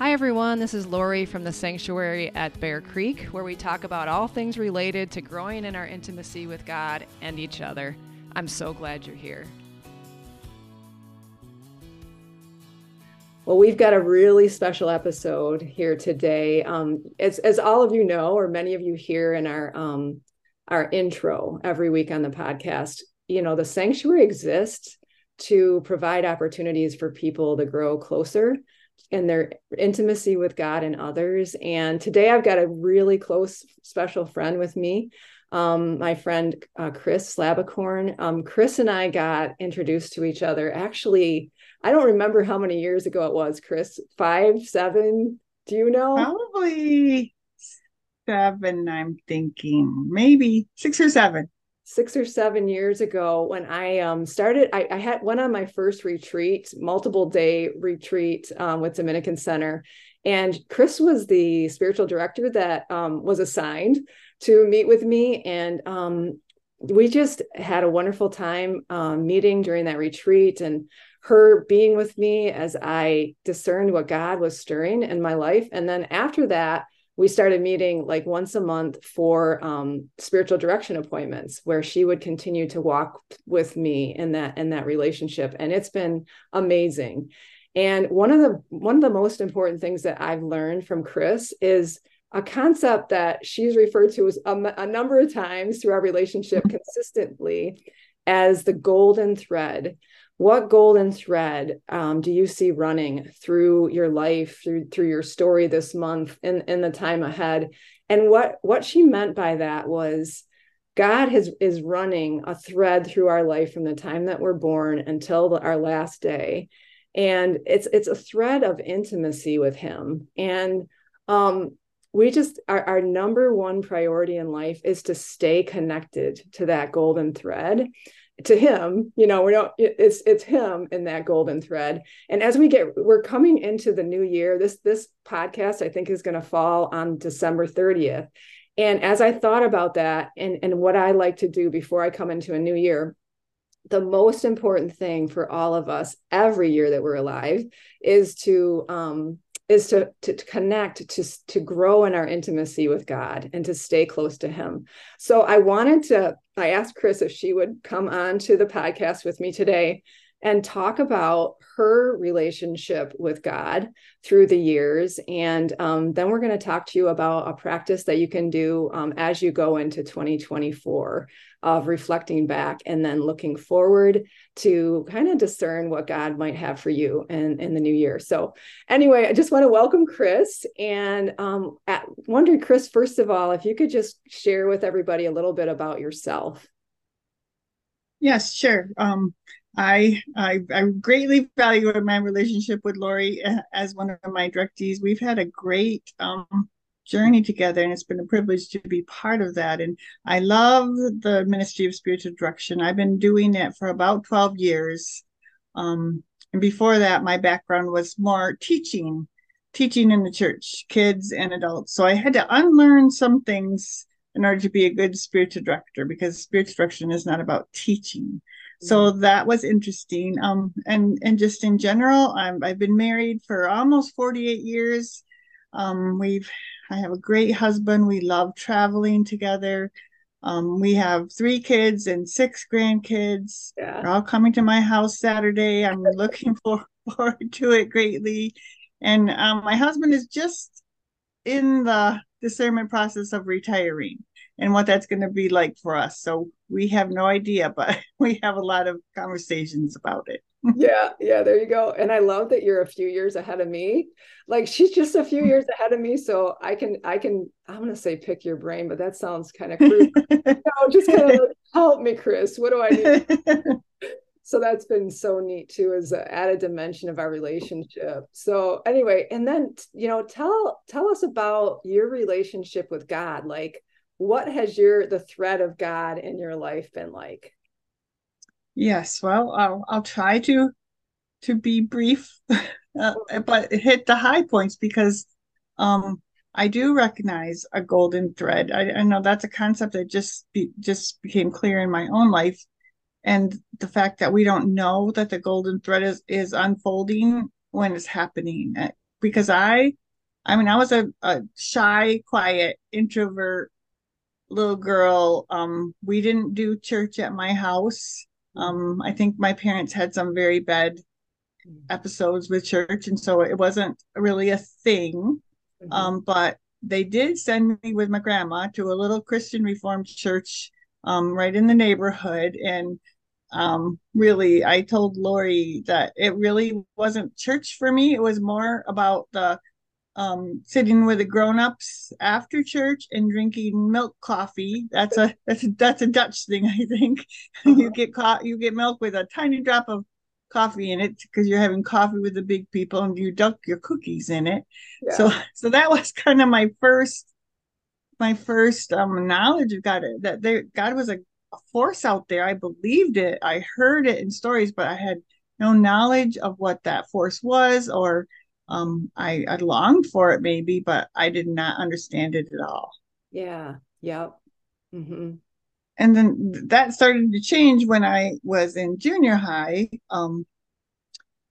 Hi, everyone. This is Lori from the Sanctuary at Bear Creek, where we talk about all things related to growing in our intimacy with God and each other. I'm so glad you're here. Well, we've got a really special episode here today. Um, as, as all of you know, or many of you hear in our um, our intro every week on the podcast, you know, the sanctuary exists to provide opportunities for people to grow closer in their intimacy with God and others. And today I've got a really close, special friend with me, um, my friend uh, Chris Slabbekoorn. Um, Chris and I got introduced to each other actually, I don't remember how many years ago it was, Chris, five, seven, do you know? Probably seven, I'm thinking, maybe six or seven six or seven years ago when I um, started, I, I, had went on my first retreat, multiple day retreat um, with Dominican Center, and Chris was the spiritual director that um, was assigned to meet with me, and um, we just had a wonderful time um, meeting during that retreat, and her being with me as I discerned what God was stirring in my life, and then after that we started meeting like once a month for um, spiritual direction appointments where she would continue to walk with me in that in that relationship. And it's been amazing. And one of the one of the most important things that i've learned from chris is a concept that she's referred to as a, a number of times through our relationship consistently as the golden thread what golden thread um, do you see running through your life through through your story this month and in the time ahead? And what what she meant by that was god has is running a thread through our life from the time that we're born until the, our last day. And it's it's a thread of intimacy with him. And um we just our, our number one priority in life is to stay connected to that golden thread to him you know we don't it's it's him in that golden thread. And as we get we're coming into the new year this this podcast i think is going to fall on december 30th and as i thought about that and and what i like to do before i come into a new year the most important thing for all of us every year that we're alive is to um is to, to, to connect to to grow in our intimacy with god and to stay close to him. So i wanted to i asked chris if she would come on to the podcast with me today and talk about her relationship with God through the years. And um, then we're going to talk to you about a practice that you can do um, as you go into 2024 of reflecting back and then looking forward to kind of discern what God might have for you in, in the new year. So, anyway, I just want to welcome Chris and um, at, wondering, Chris, first of all, if you could just share with everybody a little bit about yourself. Yes, sure. Um, I, I, I greatly value my relationship with Lori uh, as one of my directees. We've had a great um, journey together, and it's been a privilege to be part of that. And I love the Ministry of Spiritual Direction. I've been doing it for about 12 years. Um, and before that, my background was more teaching, teaching in the church, kids and adults. So I had to unlearn some things in order to be a good spiritual director because spiritual direction is not about teaching so mm-hmm. that was interesting. Um and and just in general I'm, i've been married for almost 48 years. Um we've i have a great husband. We love traveling together. Um we have three kids and six grandkids. Yeah. they're all coming to my house saturday. I'm looking forward to it greatly. And um my husband is just in the discernment process of retiring and what that's going to be like for us. So we have no idea, but we have a lot of conversations about it. yeah, yeah, there you go. And I love that you're a few years ahead of me. Like she's just a few years ahead of me, so I can I can I'm going to say pick your brain, but that sounds kind of crude. no, just kind of help me, Chris. What do I need? so that's been so neat too as an added dimension of our relationship so anyway and then you know tell tell us about your relationship with god like what has your the thread of God in your life been like? Yes, well, I'll, I'll try to to be brief, uh, but hit the high points because um, I do recognize a golden thread. I, I know that's a concept that just be, just became clear in my own life, and the fact that we don't know that the golden thread is is unfolding when it's happening. because I, I mean, I was a, a shy, quiet, introvert little girl. Um, we didn't do church at my house. Um, I think my parents had some very bad episodes with church, and so it wasn't really a thing. Mm-hmm. Um, but they did send me with my grandma to a little Christian Reformed church um, right in the neighborhood, and um, really, I told Lori that it really wasn't church for me. It was more about the um, sitting with the grown-ups after church and drinking milk coffee. That's a that's a, that's a Dutch thing, I think. Uh-huh. you get co- you get milk with a tiny drop of coffee in it because you're having coffee with the big people and you dunk your cookies in it. Yeah. So so that was kind of my first my first um knowledge of God that there God was a, a force out there. I believed it. I heard it in stories, but I had no knowledge of what that force was or um I, I longed for it maybe, but I did not understand it at all. Yeah. Yep. Mm-hmm and then that started to change when I was in junior high. Um,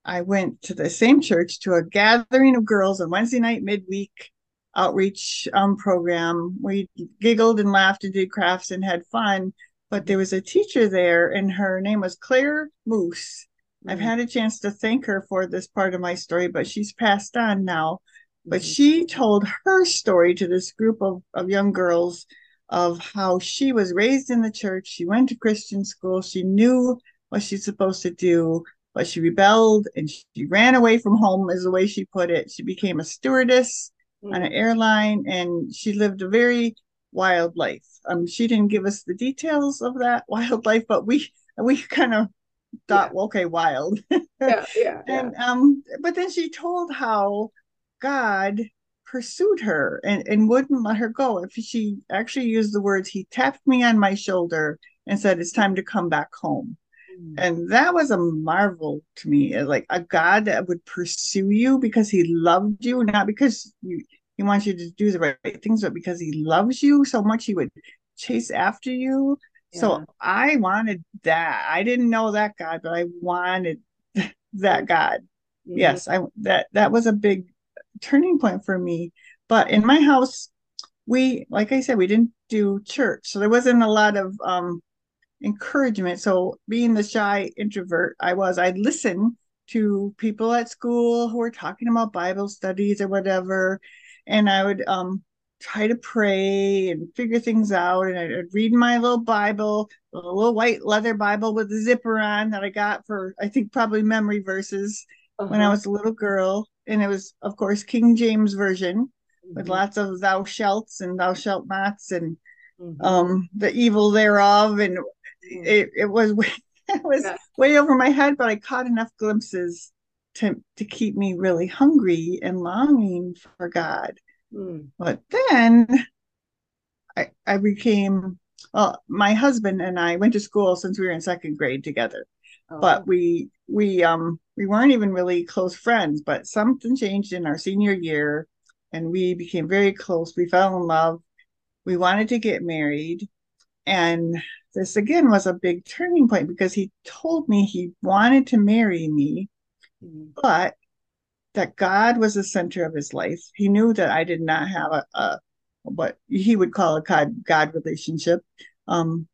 I went to the same church to a gathering of girls on Wednesday night midweek outreach um, program. We giggled and laughed and did crafts and had fun. But there was a teacher there, and her name was Claire Moose. Mm-hmm. I've had a chance to thank her for this part of my story, but she's passed on now. But mm-hmm. she told her story to this group of, of young girls of how she was raised in the church. She went to Christian school. She knew what she's supposed to do, but she rebelled and she ran away from home, is the way she put it. She became a stewardess mm-hmm. on an airline and she lived a very wild life. Um, she didn't give us the details of that wild life, but we we kind of thought, yeah. okay, wild. yeah, yeah, and um, but then she told how God pursued her and, and wouldn't let her go. If she actually used the words, he tapped me on my shoulder and said, It's time to come back home. Mm. And that was a marvel to me, like a God that would pursue you because he loved you, not because you, he wants you to do the right things, but because he loves you so much, he would chase after you. Yeah. So I wanted that. I didn't know that God, but I wanted that God. Mm-hmm. Yes, I that that was a big turning point for me. But in my house, we, like I said, we didn't do church. So there wasn't a lot of um, encouragement. So being the shy introvert I was, I'd listen to people at school who were talking about Bible studies or whatever. And I would um, try to pray and figure things out. And I'd, read my little Bible, a little white leather Bible with a zipper on that I got for, I think, probably memory verses uh-huh. when I uh-huh. was a little girl and it was of course King James version mm-hmm. with lots of thou shalts and thou shalt nots and mm-hmm. um the evil thereof and mm-hmm. it, it was way, it was yeah. way over my head but I caught enough glimpses to to keep me really hungry and longing for God mm. but then I I became well my husband and I went to school since we were in second grade together oh. but we we um we weren't even really close friends, but something changed in our senior year and we became very close. We fell in love. We wanted to get married. And this again was a big turning point because he told me he wanted to marry me, mm-hmm. but that God was the center of his life. He knew that I did not have a, a what he would call a God God relationship. Um,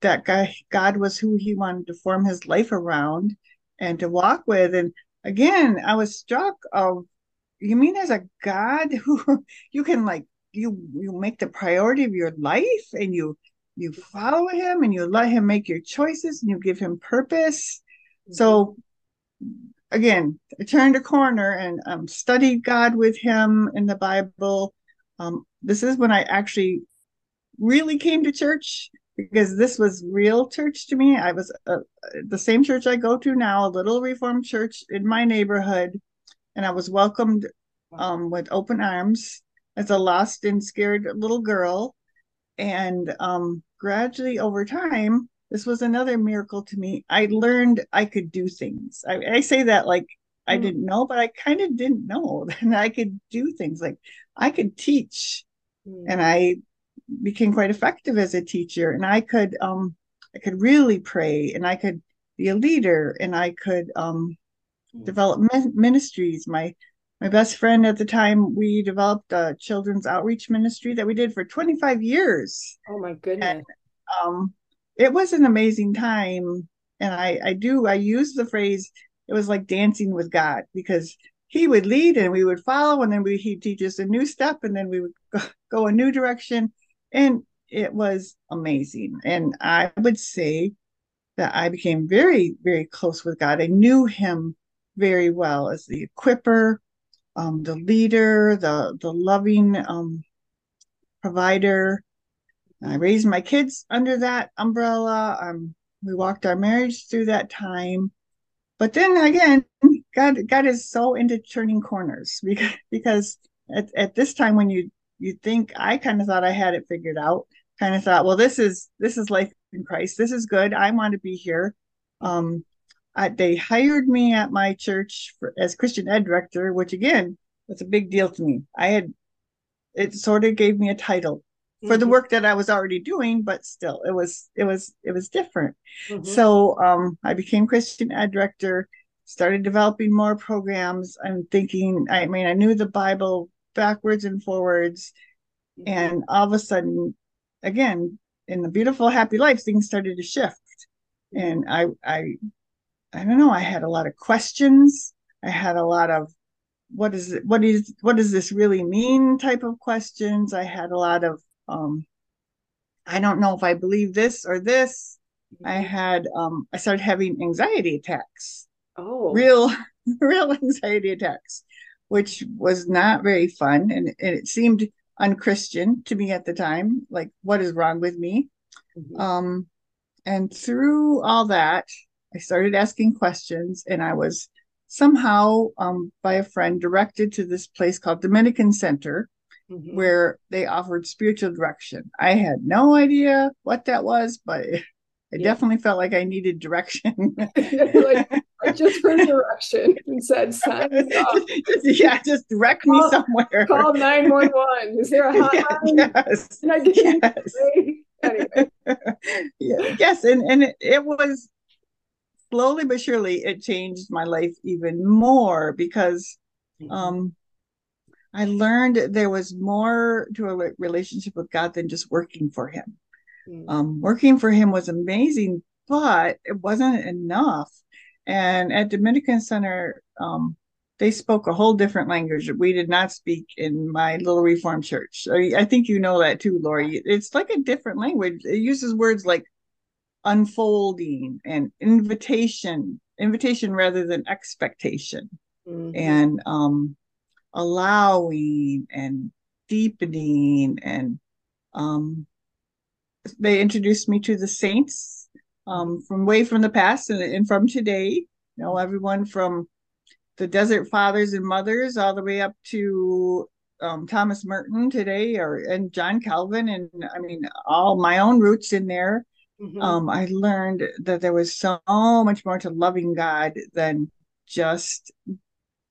that guy God was who he wanted to form his life around and to walk with. And again, I was struck of you mean as a God who you can like you you make the priority of your life and you you follow him and you let him make your choices and you give him purpose. Mm-hmm. So again, I turned a corner and um, studied God with him in the Bible. Um, this is when I actually really came to church because this was real church to me. I was uh, the same church I go to now, a little Reformed church in my neighborhood, and I was welcomed um, with open arms as a lost and scared little girl. And um, gradually over time, this was another miracle to me. I learned I could do things. I, I say that like I mm. didn't know, but I kind of didn't know that I could do things. Like I could teach, mm. and I became quite effective as a teacher and i could um i could really pray and i could be a leader and i could um mm. develop ministries my my best friend at the time, we developed a children's outreach ministry that we did for 25 years. Oh my goodness. And, um, it was an amazing time. And I, I do, I use the phrase, it was like dancing with God because he would lead and we would follow and then we, he'd teach us a new step and then we would go, a new direction. And it was amazing. And I would say that I became very, very close with God. I knew him very well as the equiper, um, the leader, the the loving um, provider. I raised my kids under that umbrella. Um, we walked our marriage through that time. But then again, God God is so into turning corners because because at, at this time when you you think I kind of thought I had it figured out, kind of thought, well, this is this is life in Christ. This is good. I want to be here. Um, I, they hired me at my church for, as Christian ed director, which again was a big deal to me. I had it sort of gave me a title for mm-hmm. the work that I was already doing, but still, it was it was it was different. Mm-hmm. So um, I became Christian ed director, started developing more programs. I'm thinking, I mean, I knew the Bible backwards and forwards, mm-hmm. and all of a sudden, again, in the beautiful happy life, things started to shift, mm-hmm. and I I I don't know. I had a lot of questions. I had a lot of what is it, what is what does this really mean type of questions. I had a lot of um, I don't know if I believe this or this. I mm-hmm. had um, I started having anxiety attacks. Oh, real real anxiety attacks, which was not very fun, and, and it seemed unchristian to me at the time. Like, what is wrong with me? Mm-hmm. Um, and through all that, I started asking questions, and I was somehow, um, by a friend, directed to this place called Dominican Center, mm-hmm. where they offered spiritual direction. I had no idea what that was, but I yeah. definitely felt like I needed direction. like, I just heard direction and said, sign just, Yeah, just direct call, me somewhere. Call 911. Is there a hotline? yes. Can I get yes. anyway. yeah, yes, and, and it, it was slowly but surely it changed my life even more because mm-hmm. um I learned there was more to a relationship with God than just working for him. Mm-hmm. Um, working for him was amazing, but it wasn't enough. And at Dominican Center, um, they spoke a whole different language that we did not speak in my little reformed church. I, I think you know that too, Lori. It's like a different language. It uses words like unfolding and invitation invitation rather than expectation mm-hmm. and um allowing and deepening and um they introduced me to the saints um from way from the past and, and from today you know everyone from the desert fathers and mothers all the way up to um, Thomas Merton today or and John Calvin and I mean all my own roots in there Mm-hmm. Um, I learned that there was so much more to loving God than just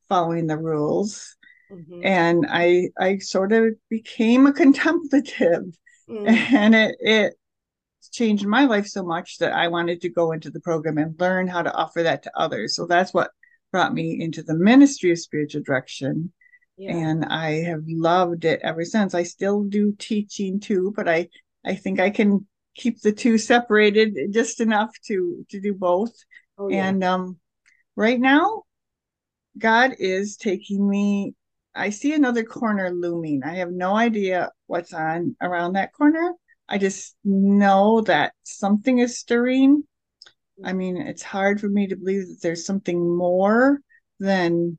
following the rules. Mm-hmm. And I I sort of became a contemplative mm-hmm. and it it changed my life so much that I wanted to go into the program and learn how to offer that to others. So that's what brought me into the ministry of spiritual direction. Yeah. And I have loved it ever since. I still do teaching too, but I I think I can keep the two separated just enough to to do both. Oh, yeah. And um, right now, God is taking me. I see another corner looming. I have no idea what's on around that corner. I just know that something is stirring. I mean, it's hard for me to believe that there's something more than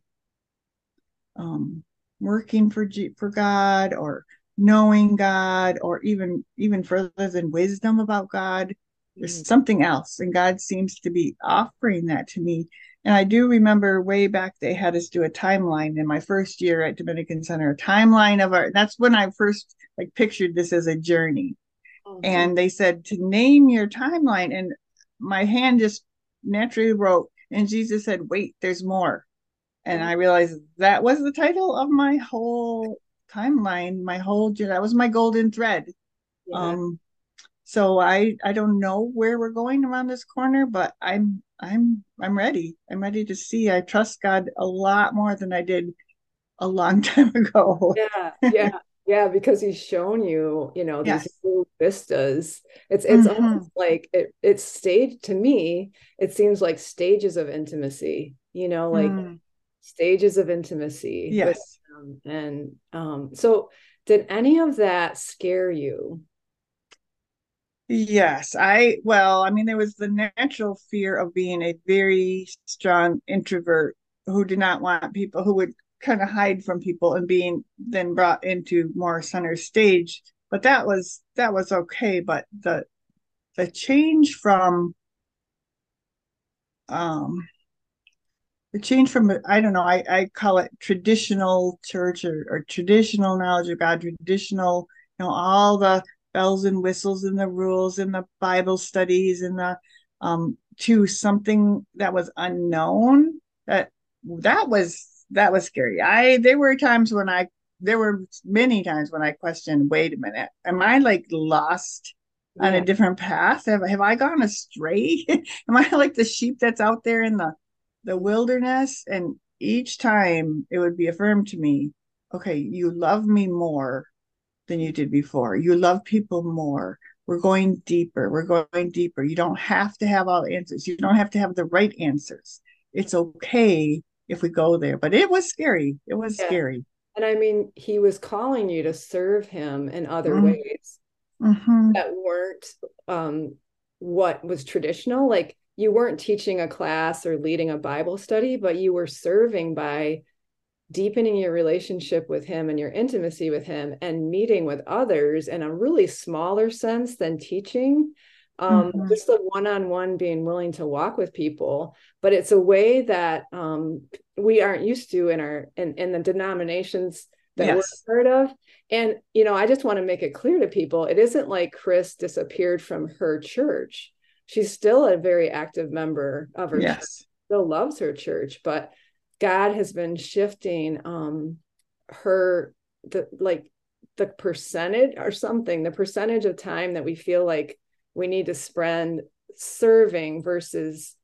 um, working for G- for God or knowing God or even even further than wisdom about God. There's mm. something else, and God seems to be offering that to me. And I do remember way back they had us do a timeline in my first year at Dominican Center, a timeline of our. That's when I first like pictured this as a journey. Mm-hmm. And they said to name your timeline, and my hand just naturally wrote. And Jesus said, "Wait, there's more." And. I realized that was the title of my whole timeline my whole that was my golden thread yeah. um so i i don't know where we're going around this corner but i'm i'm i'm ready i'm ready to see i trust god a lot more than i did a long time ago. Yeah, yeah, yeah, because he's shown you, you know, these Yes. new vistas. It's it's Mhm. almost like it it's stage to me, it seems like stages of intimacy, you know, like Mm, stages of intimacy yes. And um, so did any of that scare you? Yes, I, well, I mean, there was the natural fear of being a very strong introvert who did not want people, who would kind of hide from people and being then brought into more center stage. But that was that was okay. But the the change from um the change from I don't know, I, I call it traditional church or, or traditional knowledge of God, traditional, you know, all the bells and whistles and the rules and the Bible studies and the um to something that was unknown that that was that was scary. I there were times when I there were many times when I questioned, wait a minute, am I like lost on a different path? Have have I gone astray? am I like the sheep that's out there in the the wilderness? And each time it would be affirmed to me, okay, you love me more than you did before. You love people more. We're going deeper. We're going deeper. You don't have to have all the answers. You don't have to have the right answers. It's okay if we go there. But it was scary. It was yeah. scary. And I mean, he was calling you to serve him in other Mm. ways hmm that weren't um, what was traditional. Like you weren't teaching a class or leading a Bible study, but you were serving by deepening your relationship with him and your intimacy with him and meeting with others in a really smaller sense than teaching. Um, Mhm. just the one-on-one being willing to walk with people, but it's a way that um, we aren't used to in our in, in the denominations that Yes. we're part of. And you know, I just want to make it clear to people, it isn't like Chris disappeared from her church. She's still a very active member of her church, Yes. still loves her church, but God has been shifting um her the like the percentage or something, the percentage of time that we feel like we need to spend serving versus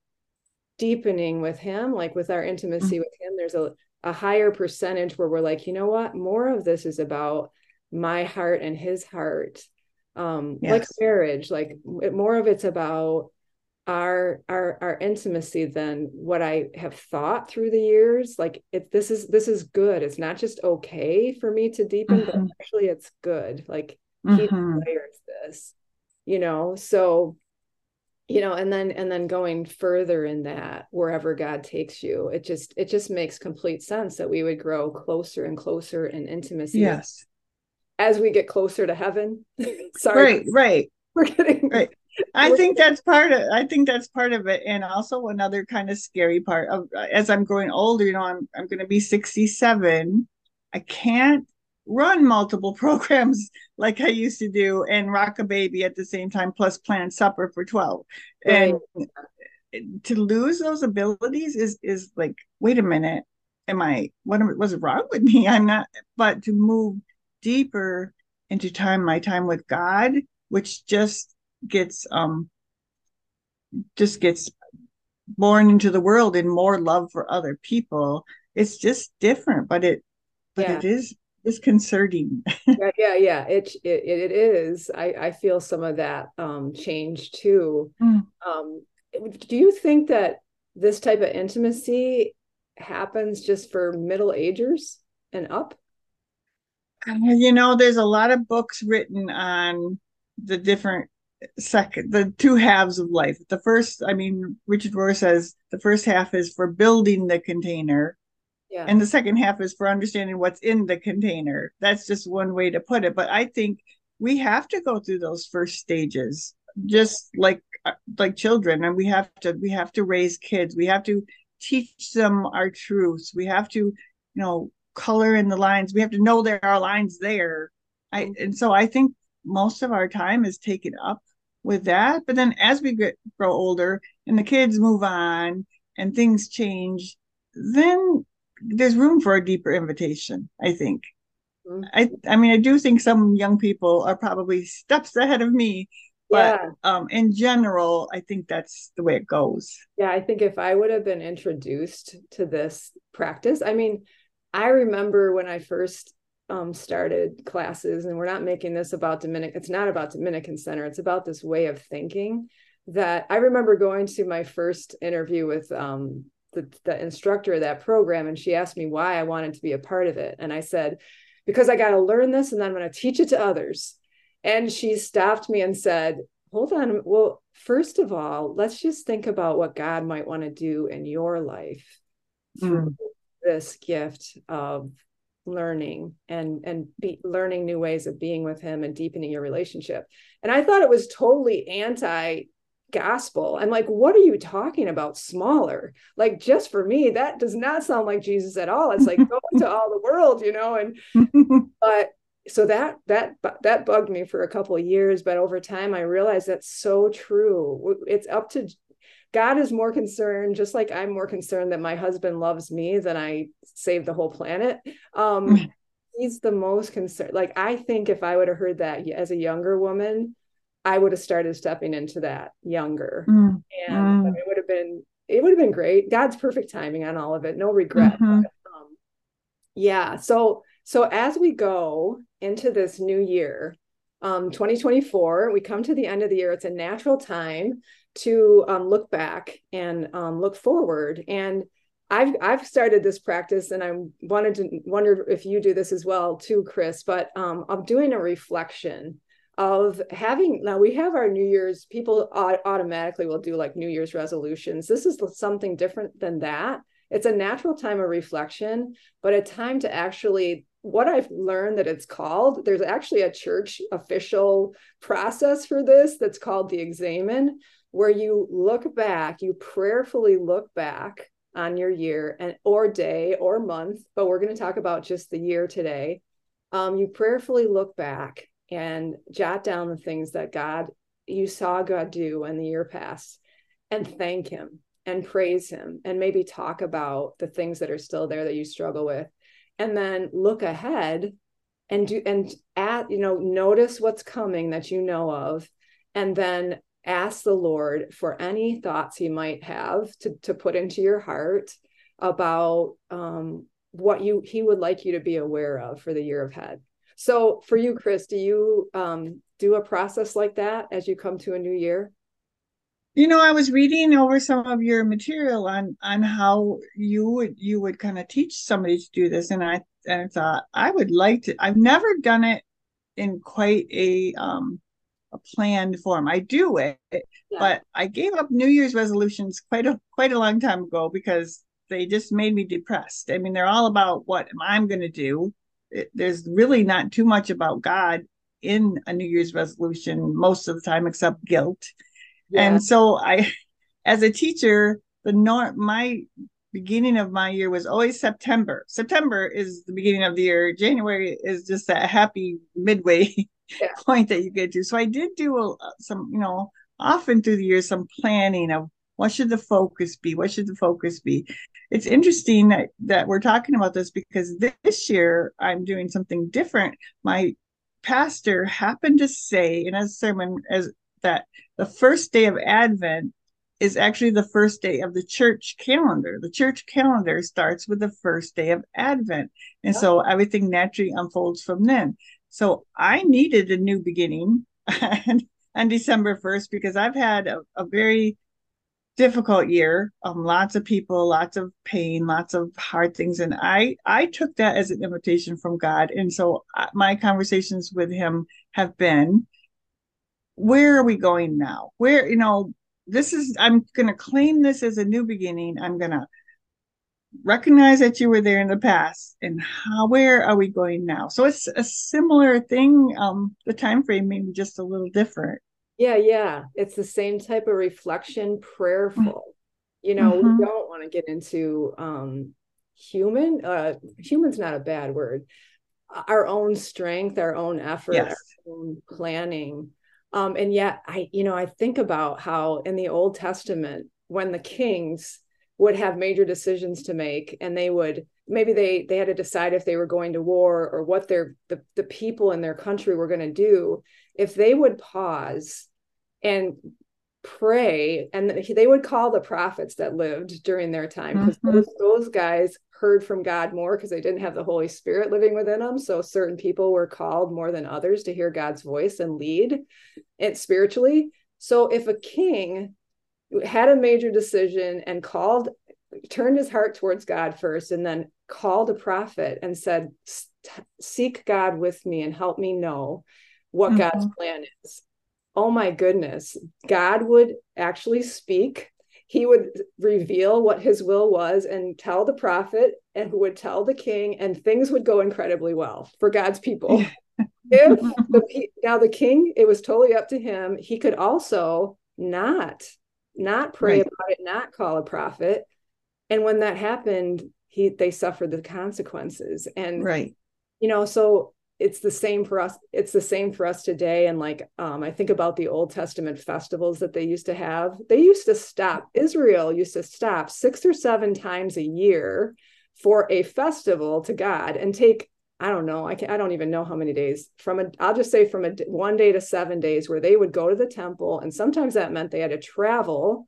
deepening with him, like with our intimacy with him. There's a, a higher percentage where we're like, you know what, more of this is about my heart and his heart. Um, like marriage, like more of it's about our our our intimacy than what I have thought through the years. Like this is this is good. It's not just okay for me to deepen, but Mhm. actually it's good. Like he Mhm. desires this, you know. So, you know, and then and then going further in that, wherever God takes you, it just it just makes complete sense that we would grow closer and closer in intimacy Yes. as we get closer to heaven. Sorry, Right, right. we're getting Right. I think that's part of I think that's part of it. And also another kind of scary part of as I'm growing older, you know, I'm I'm gonna be 67. I can't run multiple programs like I used to do and rock a baby at the same time, plus plan supper for 12. And to lose those abilities is is like, wait a minute, am I what am, was wrong with me? I'm not, but to move deeper into time, my time with God, which just gets um just gets born into the world in more love for other people. It's just different, but it but Yeah. it is disconcerting. yeah, yeah, yeah. It, it it is. I I feel some of that um change too. Mm. Um, do you think that this type of intimacy happens just for middle agers and up? You know, there's a lot of books written on the different second, the two halves of life. The first, I mean, Richard Rohr says the first half is for building the container, Yeah. and the second half is for understanding what's in the container. That's just one way to put it. But I think we have to go through those first stages, just like like children, and we have to we have to raise kids. We have to teach them our truths. We have to, you know, color in the lines. We have to know there are lines there. I mm-hmm. and so I think most of our time is taken up with that. But then as we get grow older and the kids move on and things change, then there's room for a deeper invitation, I think. Mhm. I I mean I do think some young people are probably steps ahead of me, but yeah. um in general, I think that's the way it goes. Yeah, I think if I would have been introduced to this practice, I mean, I remember when I first um, started classes, and we're not making this about Dominican, it's not about Dominican Center, it's about this way of thinking that I remember going to my first interview with um, the, the instructor of that program, and she asked me why I wanted to be a part of it. And I said, because I got to learn this and then I'm going to teach it to others. And she stopped me and said, hold on. Well, first of all, let's just think about what God might want to do in your life through mm. this gift of learning and and be learning new ways of being with him and deepening your relationship. And i thought it was totally anti gospel i'm like what are you talking about? Smaller. Like just for me that does not sound like jesus at all. It's like go to all the world you know and but so that that that bugged me for a couple of years but over time i realized that's so true. It's up to God is more concerned, just like I'm more concerned that my husband loves me than I save the whole planet. Um, he's the most concerned. Like, I think if I would have heard that as a younger woman, I would have started stepping into that younger. Mm. And mm. it would have been, it would have been great. God's perfect timing on all of it. No regret. Mm-hmm. But, um, yeah. So, so as we go into this new year, um, 2024, we come to the end of the year. It's a natural time to um, look back and um, look forward. And I've I've started this practice, and I wanted to wonder if you do this as well too, Chris. But um, of doing a reflection of having now we have our New Year's. People automatically will do like New Year's resolutions. This is something different than that. It's a natural time of reflection, but a time to actually what I've learned that it's called, there's actually a church official process for this that's called the examen, where you look back, you prayerfully look back on your year and or day or month, but we're going to talk about just the year today. Um, you prayerfully look back and jot down the things that God you saw God do in the year past and thank him and praise him and maybe talk about the things that are still there that you struggle with and then look ahead and do and at you know notice what's coming that you know of and then ask the Lord for any thoughts He might have to, to put into your heart about um, what you He would like you to be aware of for the year ahead. So, for you, Chris, do you um, do a process like that as you come to a new year? You know, I was reading over some of your material on on how you would you would kind of teach somebody to do this, and I and I thought I would like to. I've never done it in quite a um, a planned form. I do it, yeah. but I gave up New Year's resolutions quite a quite a long time ago because they just made me depressed. I mean, they're all about what I'm going to do. It, there's really not too much about God in a New Year's resolution most of the time, except guilt. Yeah. And so I, as a teacher, the norm my beginning of my year was always September. September is the beginning of the year. January is just that happy midway yeah. point that you get to. So I did do a, uh, some, you know, often through the years, some planning of what should the focus be? What should the focus be? It's interesting that, that we're talking about this because this year I'm doing something different. My pastor happened to say in a sermon as that the first day of Advent is actually the first day of the church calendar. The church calendar starts with the first day of Advent. And so everything naturally unfolds from then. So I needed a new beginning on December 1st because I've had a, a very difficult year. Um, lots of people, lots of pain, lots of hard things, and I I took that as an invitation from God. And so uh, my conversations with Him have been, where are we going now? Where you know this is I'm going to claim this as a new beginning. I'm going to recognize that you were there in the past and how where are we going now? So it's a similar thing um the time frame maybe just a little different. Yeah yeah. It's the same type of reflection prayerful. You know mm-hmm. we don't want to get into um human uh human's not a bad word. Our own strength our own effort yes. our own planning. Um and yet i you know i think about how in the old testament when the kings would have major decisions to make and they would maybe they they had to decide if they were going to war or what their the, the people in their country were going to do if they would pause and pray and they would call the prophets that lived during their time because Mm-hmm. those, those guys heard from god more because they didn't have the holy spirit living within them so certain people were called more than others to hear god's voice and lead it spiritually so if a king had a major decision and called turned his heart towards god first and then called a prophet and said seek god with me and help me know what Mhm. god's plan is oh my goodness, God would actually speak. He would reveal what his will was and tell the prophet and who would tell the king, and things would go incredibly well for God's people. if the, now the king, it was totally up to him. He could also not not pray Right. about it, not call a prophet. And when that happened, he they suffered the consequences. And Right. you know so it's the same for us it's the same for us today and like um, i think about the old testament festivals that they used to have they used to stop israel used to stop six or seven times a year for a festival to god and take i don't know i can i don't even know how many days from a i'll just say from a one day to seven days where they would go to the temple and sometimes that meant they had to travel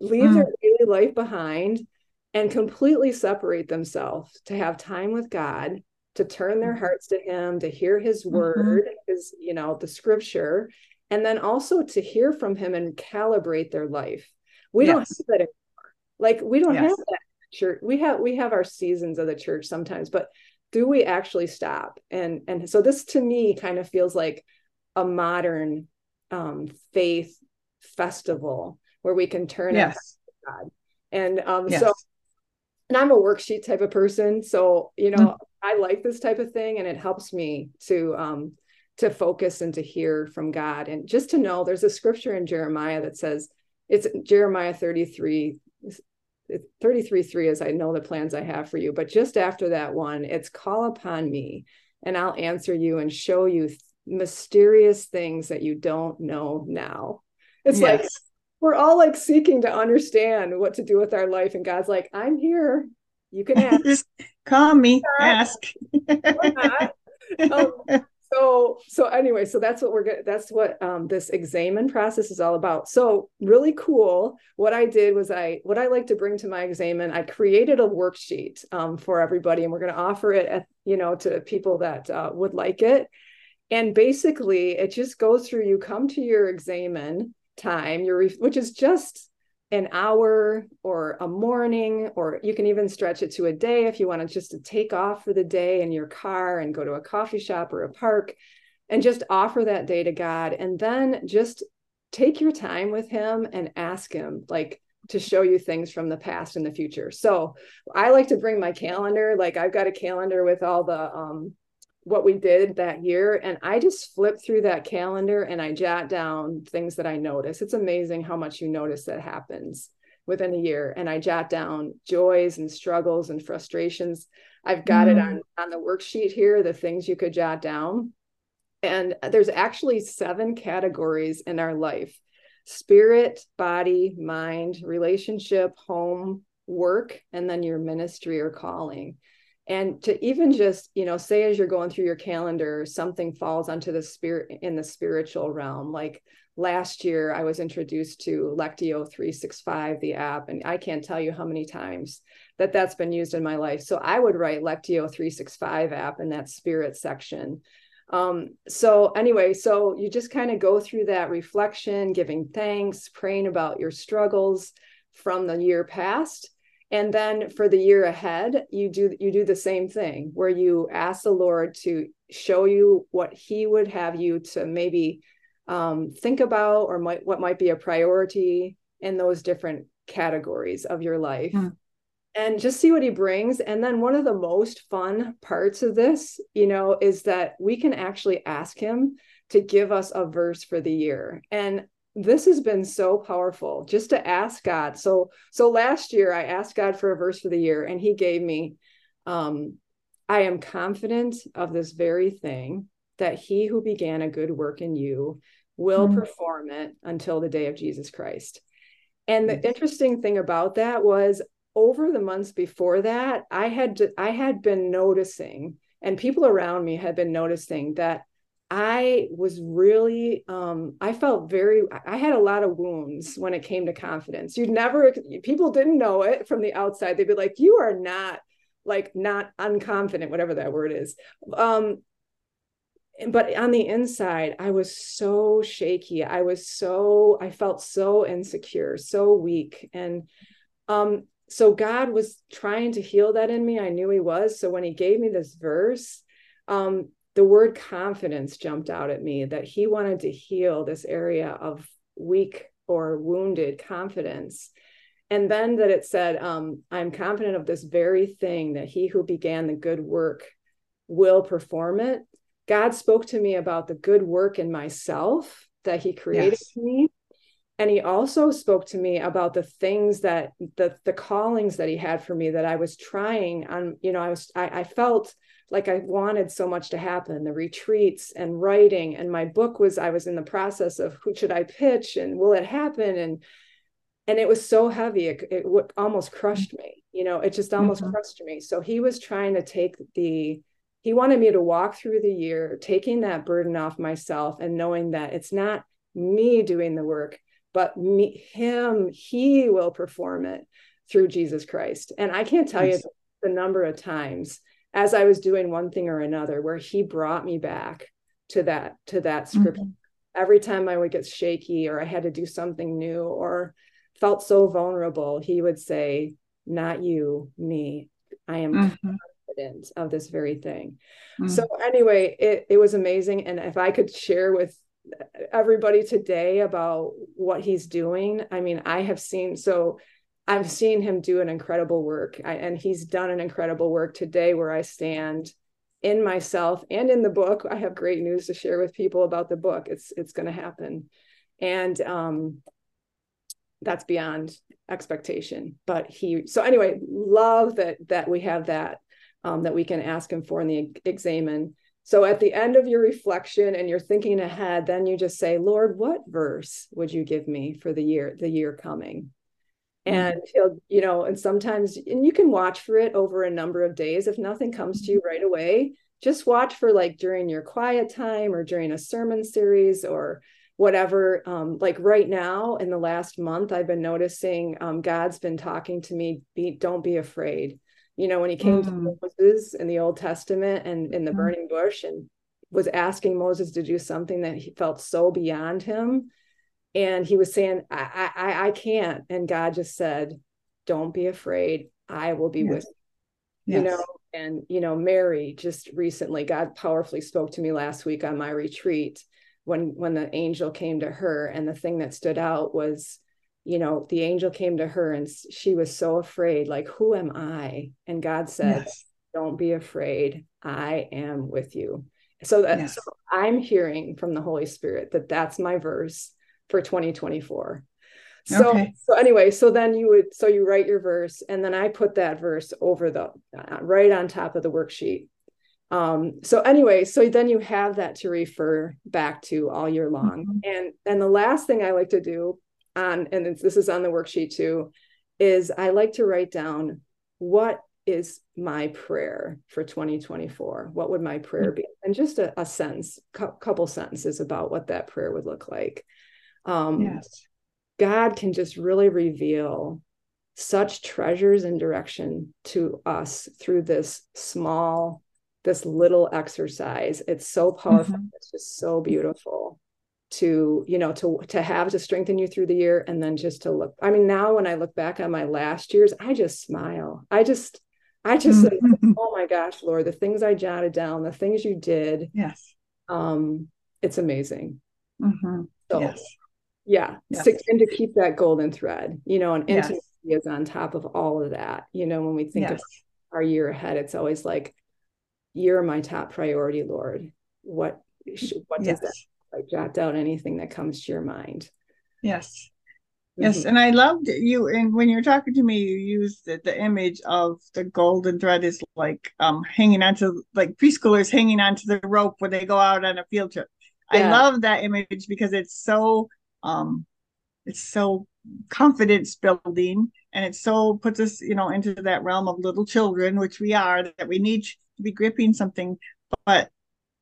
leave Mm. their daily life behind and completely separate themselves to have time with god to turn their hearts to him to hear his word his you know the scripture and then also to hear from him and calibrate their life we don't Yes. have that anymore like we don't Yes. have that church we have we have our seasons of the church sometimes but do we actually stop and and so this to me kind of feels like a modern um faith festival where we can turn Yes. God. And um, Yes. so, and I'm a worksheet type of person, so you know, Mm. I like this type of thing, and it helps me to um to focus and to hear from God, and just to know there's a scripture in Jeremiah that says it's Jeremiah 33. 33 3 is I know the plans I have for you, but just after that one, it's call upon me and I'll answer you and show you th- mysterious things that you don't know now. It's like we're all like seeking to understand what to do with our life and god's like i'm here. You can ask. Just call me, ask. Um, so so anyway so that's what we're going that's what um, this examen process is all about. So really cool. What i did was i what i like to bring to my examen i created a worksheet um, for everybody and we're going to offer it at, you know to people that uh, would like it. And basically it just goes through you come to your examen time your which is just an hour or a morning or you can even stretch it to a day if you want to just to take off for the day in your car and go to a coffee shop or a park and just offer that day to God and then just take your time with him and ask him like to show you things from the past and the future. So I like to bring my calendar like I've got a calendar with all the um what we did that year and I just flip through that calendar and I jot down things that I notice. It's amazing how much you notice that happens within a year and I jot down joys and struggles and frustrations. I've got it Mm. on on the worksheet here the things you could jot down. And there's actually seven categories in our life. Spirit, body, mind, relationship, home, work, and then your ministry or calling and to even just you know say as you're going through your calendar something falls onto the spirit in the spiritual realm. Like last year i was introduced to lectio 365 the app and i can't tell you how many times that that's been used in my life. So i would write lectio 365 app in that spirit section. Um so anyway so you just kind of go through that reflection giving thanks praying about your struggles from the year past and then for the year ahead you do you do the same thing where you ask the lord to show you what he would have you to maybe um, think about or might what might be a priority in those different categories of your life. Mm. and just see what he brings. And then one of the most fun parts of this you know is that we can actually ask him to give us a verse for the year. And this has been so powerful just to ask God. So so last year I asked God for a verse for the year and he gave me um I am confident of this very thing that he who began a good work in you will Mhm. perform it until the day of Jesus Christ. And the interesting thing about that was over the months before that I had I had been noticing and people around me had been noticing that I was really, um, I felt very, I had a lot of wounds when it came to confidence. You'd never, people didn't know it from the outside. They'd be like, you are not like not unconfident, whatever that word is. Um, but on the inside, I was so shaky. I was so, I felt so insecure, so weak. And um, so God was trying to heal that in me. I knew He was. So when He gave me this verse, um, the word confidence jumped out at me that He wanted to heal this area of weak or wounded confidence. And then that it said, um, I'm confident of this very thing that He who began the good work will perform it God spoke to me about the good work in myself that He created yes. me. And he also spoke to me about the things that the the callings that he had for me that I was trying on, you know, I was I, I felt like I wanted so much to happen, the retreats and writing. And my book was, I was in the process of who should I pitch and will it happen? And and it was so heavy, it, it almost crushed me, you know, it just almost mm-hmm. crushed me. So he was trying to take the he wanted me to walk through the year taking that burden off myself and knowing that it's not me doing the work but me him he will perform it through jesus christ and i can't tell yes. you the number of times as i was doing one thing or another where he brought me back to that to that script mm-hmm. every time i would get shaky or i had to do something new or felt so vulnerable he would say not you me i am mm-hmm evidence of this very thing. Mm. So anyway, it it was amazing, and if I could share with everybody today about what he's doing, I mean, I have seen so. I've seen him do an incredible work, I, and he's done an incredible work today. Where I stand in myself and in the book, I have great news to share with people about the book. It's it's going to happen, and um, that's beyond expectation but he so anyway love that that we have that um, that we can ask him for in the examen. So at the end of your reflection and you're thinking ahead, then you just say, Lord, what verse would you give me for the year, the year coming? Mm-hmm. And he'll, you know, and sometimes, and you can watch for it over a number of days. If nothing comes to you right away, just watch for like during your quiet time or during a sermon series or whatever. Um, like right now in the last month, I've been noticing um, God's been talking to me, be, don't be afraid you know when he came mm. to moses in the old testament and in the mm. burning bush and was asking moses to do something that he felt so beyond him and he was saying i i i can't and god just said don't be afraid i will be yes. with you yes. you know and you know mary just recently god powerfully spoke to me last week on my retreat when when the angel came to her and the thing that stood out was you know, the angel came to her and she was so afraid, like, who am I? And God said, yes. Don't be afraid. I am with you. So that yes. so I'm hearing from the Holy Spirit that that's my verse for 2024. So okay. so anyway, so then you would so you write your verse and then I put that verse over the uh, right on top of the worksheet. Um, so anyway, so then you have that to refer back to all year long. Mm-hmm. And and the last thing I like to do on, and this is on the worksheet too, is I like to write down what is my prayer for 2024? What would my prayer be? And just a, a sentence, cu- couple sentences about what that prayer would look like. Um, yes. God can just really reveal such treasures and direction to us through this small, this little exercise. It's so powerful. Mm-hmm. It's just so beautiful to you know to to have to strengthen you through the year and then just to look i mean now when i look back on my last years i just smile i just i just mm-hmm. say, oh my gosh lord the things i jotted down the things you did yes um it's amazing mm-hmm. so yes. Yeah yes. and to keep that golden thread you know and intimacy yes. is on top of all of that you know when we think yes. of our year ahead it's always like you're my top priority lord what what does that like jot down anything that comes to your mind. Yes. Yes, mm-hmm. and I loved you. And when you're talking to me, you used the, the image of the golden thread is like um hanging onto like preschoolers hanging onto the rope when they go out on a field trip. Yeah. I love that image because it's so um it's so confidence building and it so puts us you know into that realm of little children which we are that we need to be gripping something but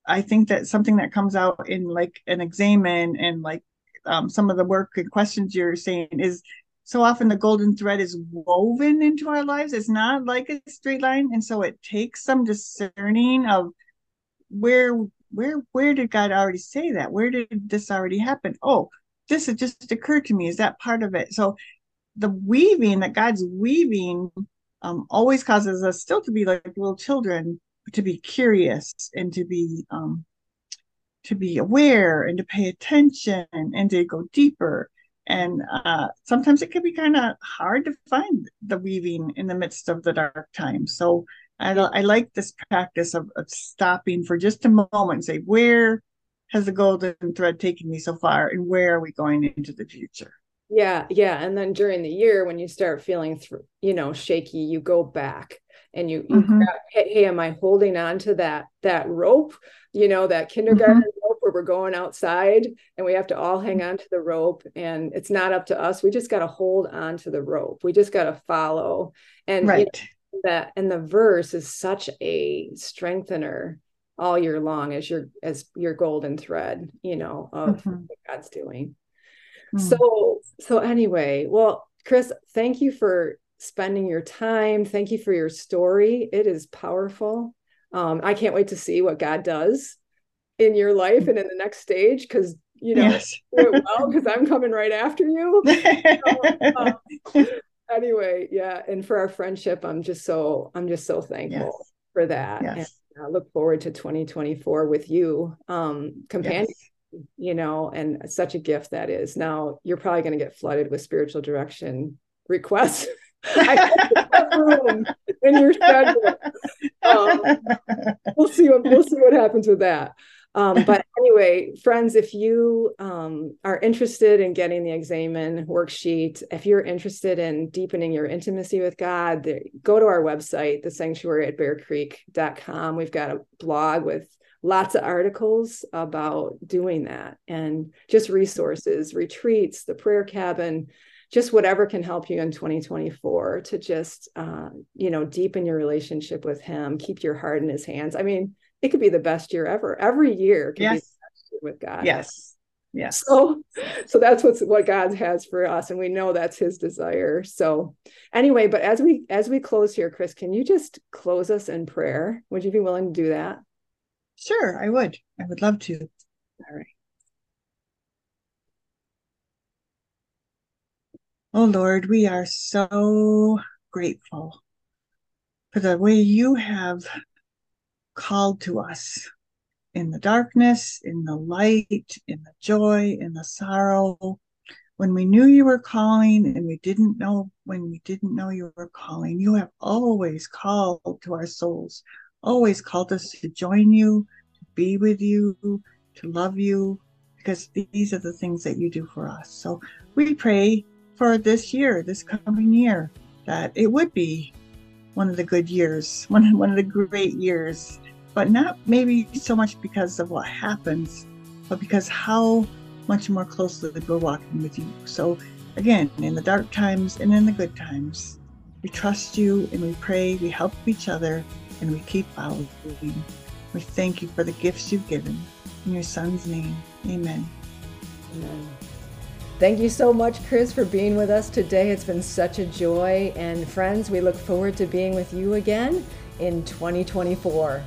I think that something that comes out in like an examen and like um, some of the work and questions you're saying is so often the golden thread is woven into our lives. It's not like a straight line. And so it takes some discerning of where where where did God already say that? Where did this already happen? Oh, this had just occurred to me. Is that part of it? So the weaving that God's weaving um, always causes us still to be like little children, to be curious and to be um, to be aware and to pay attention and to go deeper. And uh, sometimes it can be kind of hard to find the weaving in the midst of the dark times. So I, I like this practice of, of stopping for just a moment and say, where has the golden thread taken me so far and where are we going into the future? Yeah, yeah. And then during the year, when you start feeling, th- you know, shaky, you go back and you, you mm-hmm. grab, hey, hey, am I holding on to that that rope? You know, that kindergarten mm-hmm. rope where we're going outside and we have to all hang on to the rope. And it's not up to us. We just got to hold on to the rope. We just got to follow. And right. You know, that and the verse is such a strengthener all year long as your as your golden thread, you know, of mm-hmm. what God's doing. Mm. So so anyway, well, Chris, thank you for spending your time. Thank you for your story. It is powerful. Um, I can't wait to see what God does in your life and in the next stage because you know yes. well because I'm coming right after you. so, um, anyway, yeah, and for our friendship, I'm just so I'm just so thankful yes. for that. Yes. I look forward to 2024 with you, um, companion. Yes you know, and such a gift that is. Now you're probably going to get flooded with spiritual direction requests. in your schedule. Um, we'll see what we'll see what happens with that. Um, but anyway, friends, if you um, are interested in getting the examen worksheet, if you're interested in deepening your intimacy with God, the, go to our website, the sanctuary at bearcreek.com. We've got a blog with lots of articles about doing that and just resources, retreats, the prayer cabin, just whatever can help you in 2024 to just, uh, you know, deepen your relationship with Him, keep your heart in His hands. I mean, it could be the best year ever. Every year can yes. be year with God. Yes. Yes. So, so that's what's what God has for us, and we know that's His desire. So, anyway, but as we as we close here, Chris, can you just close us in prayer? Would you be willing to do that? Sure, I would. I would love to. All right. Oh Lord, we are so grateful for the way you have called to us in the darkness, in the light, in the joy, in the sorrow. When we knew you were calling and we didn't know when we didn't know you were calling, you have always called to our souls always called us to join you, to be with you, to love you, because these are the things that you do for us. So we pray for this year, this coming year, that it would be one of the good years, one, one of the great years, but not maybe so much because of what happens, but because how much more closely we're walking with you. So again, in the dark times and in the good times, we trust you and we pray, we help each other, and we keep following. We thank you for the gifts you've given. In your son's name, amen. Amen. Thank you so much, Chris, for being with us today. It's been such a joy. And friends, we look forward to being with you again in 2024.